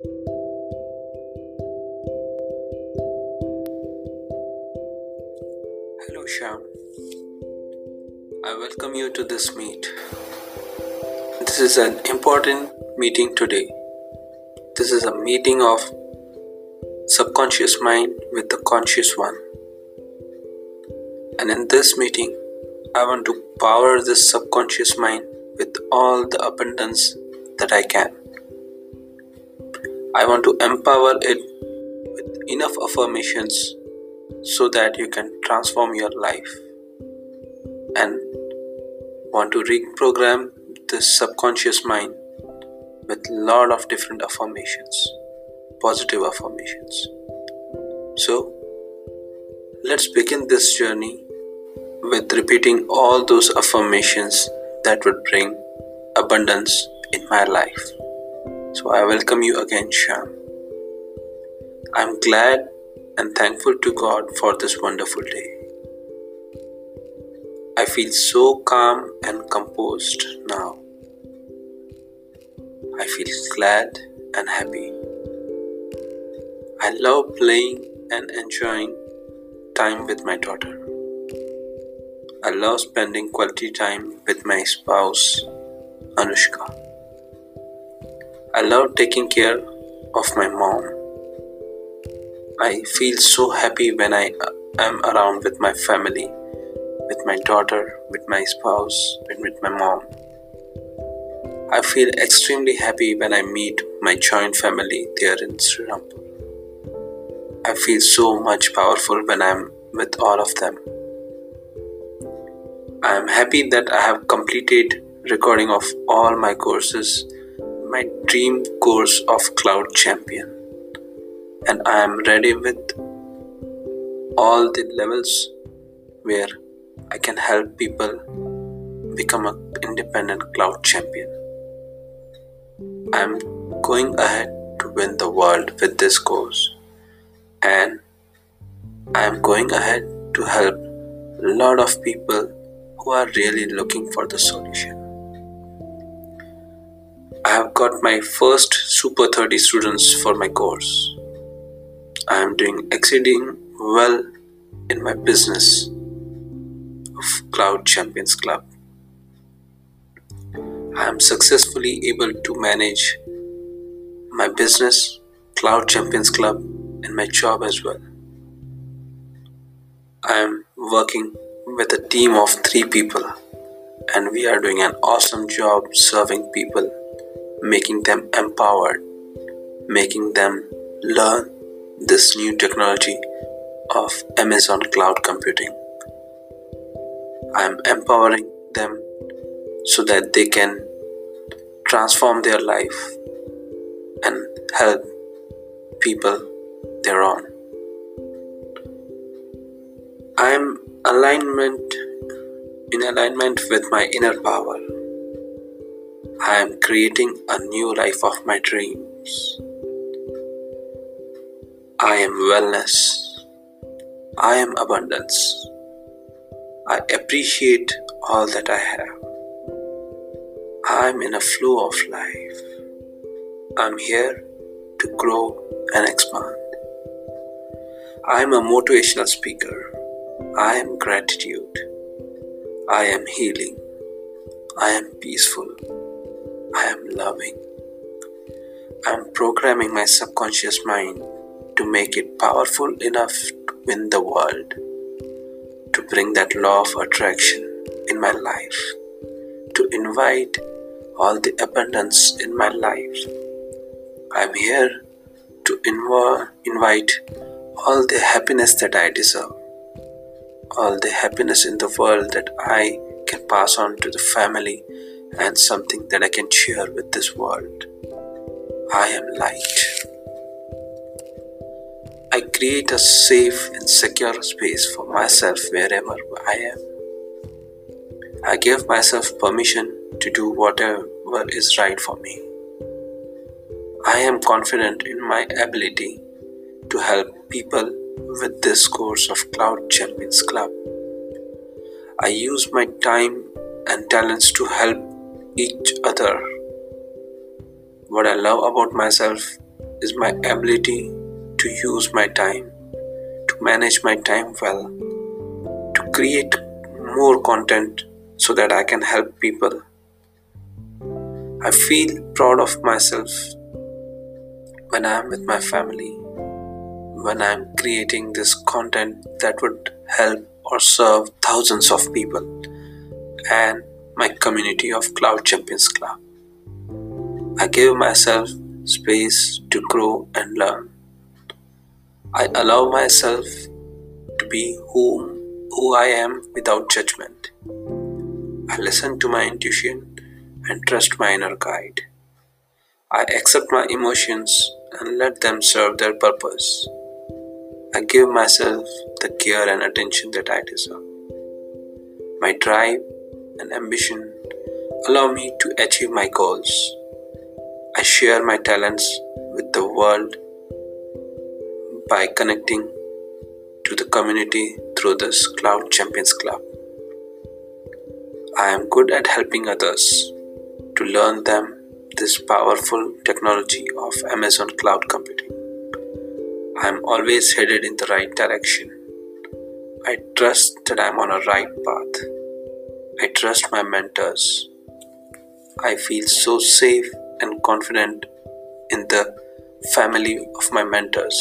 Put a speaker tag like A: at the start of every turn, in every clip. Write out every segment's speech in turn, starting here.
A: Hello, Shyam. I welcome you to this meet. This is an important meeting today. This is a meeting of subconscious mind with the conscious one. And in this meeting, I want to power this subconscious mind with all the abundance that I can. I want to empower it with enough affirmations so that you can transform your life. And want to reprogram the subconscious mind with lot of different affirmations positive affirmations. So let's begin this journey with repeating all those affirmations that would bring abundance in my life so i welcome you again Shyam i'm glad and thankful to God for this wonderful day. I feel so calm and composed now. I feel glad and happy. I love playing and enjoying time with my daughter. I love spending quality time with my spouse, Anushka. I love taking care of my mom. I feel so happy when I uh, am around with my family, with my daughter, with my spouse, and with my mom. I feel extremely happy when I meet my joint family there in Srirampur. I feel so much powerful when I'm with all of them. I am happy that I have completed recording of all my courses, my dream course of Cloud Champion and I am ready with all the levels where I can help people become an independent cloud champion. I am going ahead to win the world with this course and I am going ahead to help a lot of people who are really looking for the solution. I have got my first Super 30 students for my course. I am doing exceeding well in my business of Cloud Champions Club. I am successfully able to manage my business, Cloud Champions Club, and my job as well. I am working with a team of three people, and we are doing an awesome job serving people, making them empowered, making them learn this new technology of Amazon cloud computing. I am empowering them so that they can transform their life and help people their own. I am alignment in alignment with my inner power. I am creating a new life of my dreams. I am wellness. I am abundance. I appreciate all that I have. I am in a flow of life. I'm here to grow and expand. I am a motivational speaker. I am gratitude. I am healing. I am peaceful. I am loving. I am programming my subconscious mind to make it powerful enough to win the world, to bring that law of attraction in my life, to invite all the abundance in my life. I'm here to inv- invite all the happiness that I deserve, all the happiness in the world that I can pass on to the family and something that I can share with this world. I am light. I create a safe and secure space for myself wherever I am. I give myself permission to do whatever is right for me. I am confident in my ability to help people with this course of Cloud Champions Club. I use my time and talents to help each other. What I love about myself is my ability to use my time, to manage my time well, to create more content so that I can help people. I feel proud of myself when I am with my family, when I am creating this content that would help or serve thousands of people and my community of Cloud Champions Club. I give myself space to grow and learn. I allow myself to be whom who I am without judgment. I listen to my intuition and trust my inner guide. I accept my emotions and let them serve their purpose. I give myself the care and attention that I deserve. My drive and ambition allow me to achieve my goals. I share my talents with the world by connecting to the community through this Cloud Champions Club. I am good at helping others to learn them this powerful technology of Amazon cloud computing. I am always headed in the right direction. I trust that I am on a right path. I trust my mentors. I feel so safe and confident in the family of my mentors.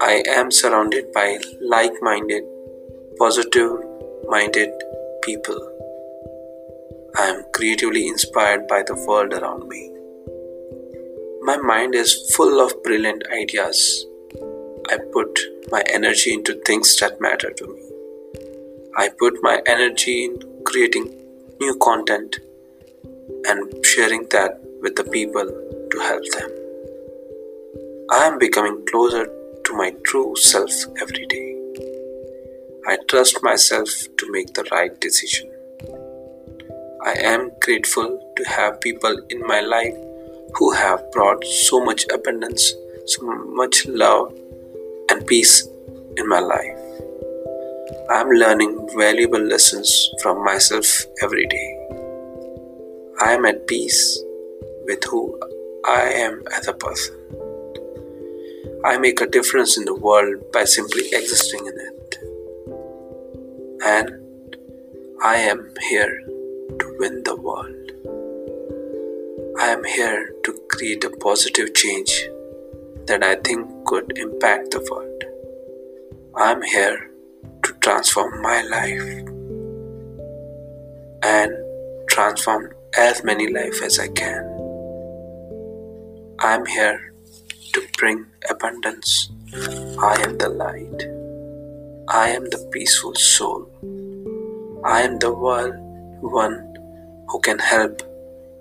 A: I am surrounded by like minded, positive minded people. I am creatively inspired by the world around me. My mind is full of brilliant ideas. I put my energy into things that matter to me. I put my energy in creating new content and sharing that with the people to help them. I am becoming closer to my true self every day. I trust myself to make the right decision. I am grateful to have people in my life who have brought so much abundance, so much love and peace in my life. I am learning valuable lessons from myself every day. I am at peace with who I am as a person. I make a difference in the world by simply existing in it. And I am here to win the world. I am here to create a positive change that I think could impact the world. I am here transform my life and transform as many lives as I can. I am here to bring abundance. I am the light. I am the peaceful soul. I am the one who can help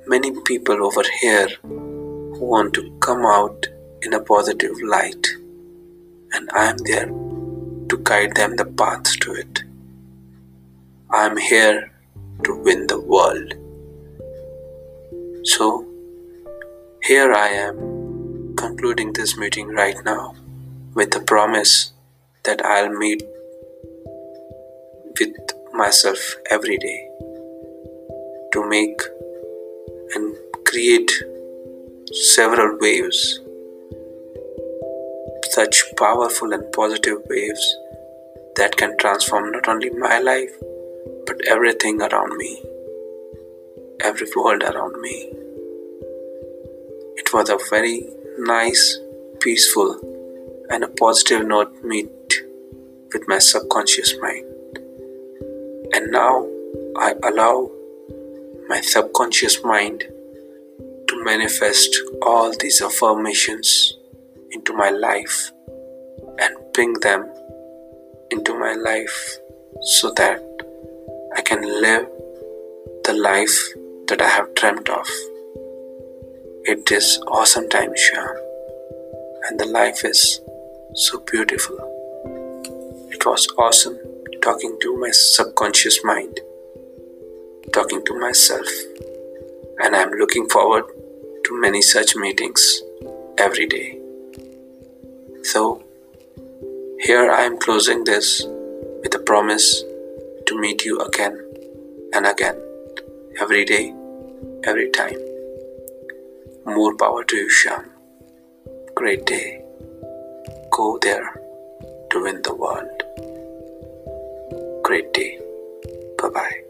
A: many people over here who want to come out in a positive light. And I am there to guide them the path to it. I am here to win the world. So, here I am concluding this meeting right now with the promise that I'll meet with myself every day to make and create several waves, such powerful and positive waves that can transform not only my life but everything around me, every world around me. It was a very nice, peaceful, and a positive note meet with my subconscious mind. And now I allow my subconscious mind to manifest all these affirmations into my life and bring them into my life so that I can live the life that I have dreamt of. It is awesome time, Shyam, and the life is so beautiful. It was awesome talking to my subconscious mind, talking to myself, and I'm looking forward to many such meetings every day. So, here I am closing this with a promise to meet you again and again, every day, every time. More power to you, Shyam. Great day. Go there to win the world. Great day. Bye bye.